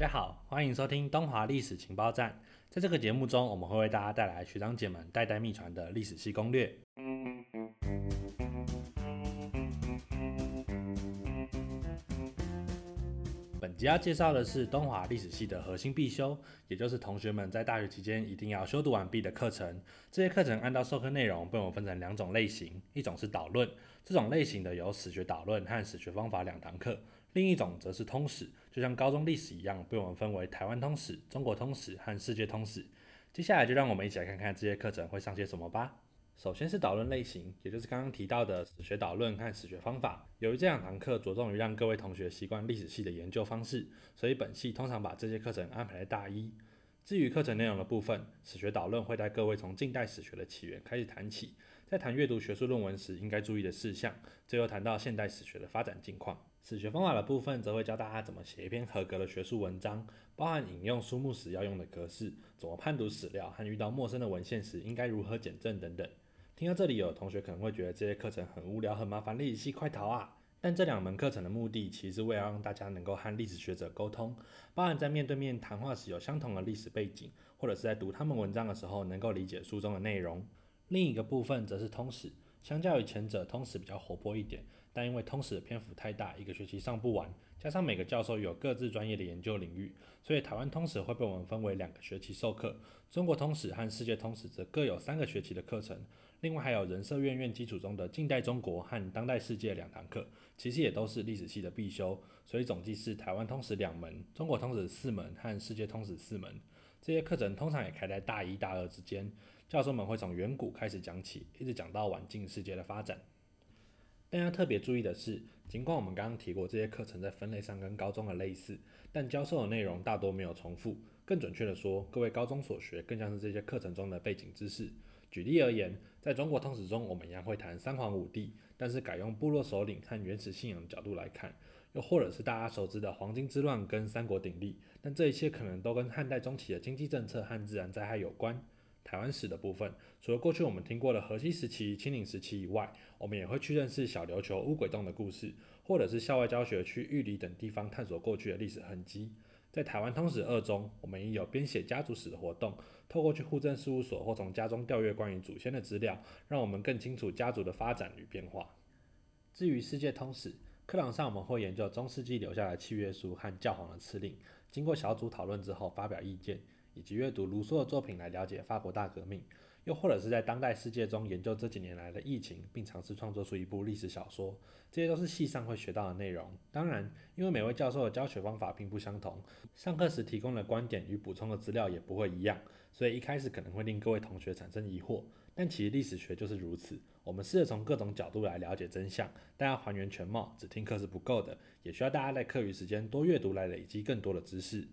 大家好，欢迎收听东华历史情报站。在这个节目中，我们会为大家带来学长姐们代代秘传的历史系攻略。本集要介绍的是东华历史系的核心必修，也就是同学们在大学期间一定要修读完毕的课程。这些课程按照授课内容被我分成两种类型，一种是导论，这种类型的有史学导论和史学方法两堂课；另一种则是通史，就像高中历史一样，被我们分为台湾通史、中国通史和世界通史。接下来就让我们一起来看看这些课程会上些什么吧。首先是导论类型，也就是刚刚提到的史学导论和史学方法。由于这两堂课着重于让各位同学习惯历史系的研究方式，所以本系通常把这些课程安排在大一。至于课程内容的部分，史学导论会带各位从近代史学的起源开始谈起，在谈阅读学术论文时应该注意的事项，最后谈到现代史学的发展近况。史学方法的部分则会教大家怎么写一篇合格的学术文章，包含引用书目时要用的格式，怎么判读史料和遇到陌生的文献时应该如何检证等等。听到这里，有同学可能会觉得这些课程很无聊、很麻烦，历史系快逃啊！但这两门课程的目的，其实是为了让大家能够和历史学者沟通，包含在面对面谈话时有相同的历史背景，或者是在读他们文章的时候能够理解书中的内容。另一个部分则是通史，相较于前者，通史比较活泼一点，但因为通史的篇幅太大，一个学期上不完，加上每个教授有各自专业的研究领域，所以台湾通史会被我们分为两个学期授课，中国通史和世界通史则各有三个学期的课程。另外还有人社院院基础中的近代中国和当代世界两堂课，其实也都是历史系的必修，所以总计是台湾通史两门，中国通史四门和世界通史四门。这些课程通常也开在大一、大二之间，教授们会从远古开始讲起，一直讲到晚近世界的发展。但要特别注意的是，尽管我们刚刚提过这些课程在分类上跟高中的类似，但教授的内容大多没有重复。更准确的说，各位高中所学更像是这些课程中的背景知识。举例而言，在中国通史中，我们一样会谈三皇五帝，但是改用部落首领和原始信仰的角度来看；又或者是大家熟知的黄巾之乱跟三国鼎立，但这一切可能都跟汉代中期的经济政策和自然灾害有关。台湾史的部分，除了过去我们听过的荷西时期、清领时期以外，我们也会去认识小琉球乌鬼洞的故事，或者是校外教学去玉里等地方探索过去的历史痕迹。在台湾通史二中，我们也有编写家族史的活动，透过去户政事务所或从家中调阅关于祖先的资料，让我们更清楚家族的发展与变化。至于世界通史，课堂上我们会研究中世纪留下的契约书和教皇的敕令，经过小组讨论之后发表意见，以及阅读卢梭的作品来了解法国大革命。又或者是在当代世界中研究这几年来的疫情，并尝试创作出一部历史小说，这些都是系上会学到的内容。当然，因为每位教授的教学方法并不相同，上课时提供的观点与补充的资料也不会一样，所以一开始可能会令各位同学产生疑惑。但其实历史学就是如此，我们试着从各种角度来了解真相，但要还原全貌，只听课是不够的，也需要大家在课余时间多阅读来累积更多的知识。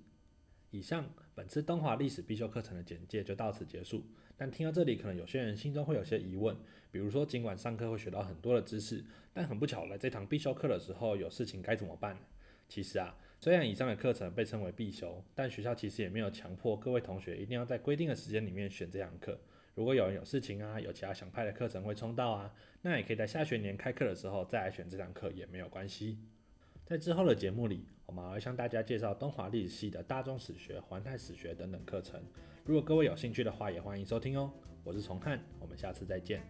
以上本次东华历史必修课程的简介就到此结束。但听到这里，可能有些人心中会有些疑问，比如说尽管上课会学到很多的知识，但很不巧来这堂必修课的时候有事情该怎么办？其实啊，虽然以上的课程被称为必修，但学校其实也没有强迫各位同学一定要在规定的时间里面选这堂课。如果有人有事情啊，有其他想派的课程会冲到啊，那也可以在下学年开课的时候再来选这堂课也没有关系。在之后的节目里，我们还会向大家介绍东华历史系的大众史学、环太史学等等课程。如果各位有兴趣的话，也欢迎收听哦。我是崇汉，我们下次再见。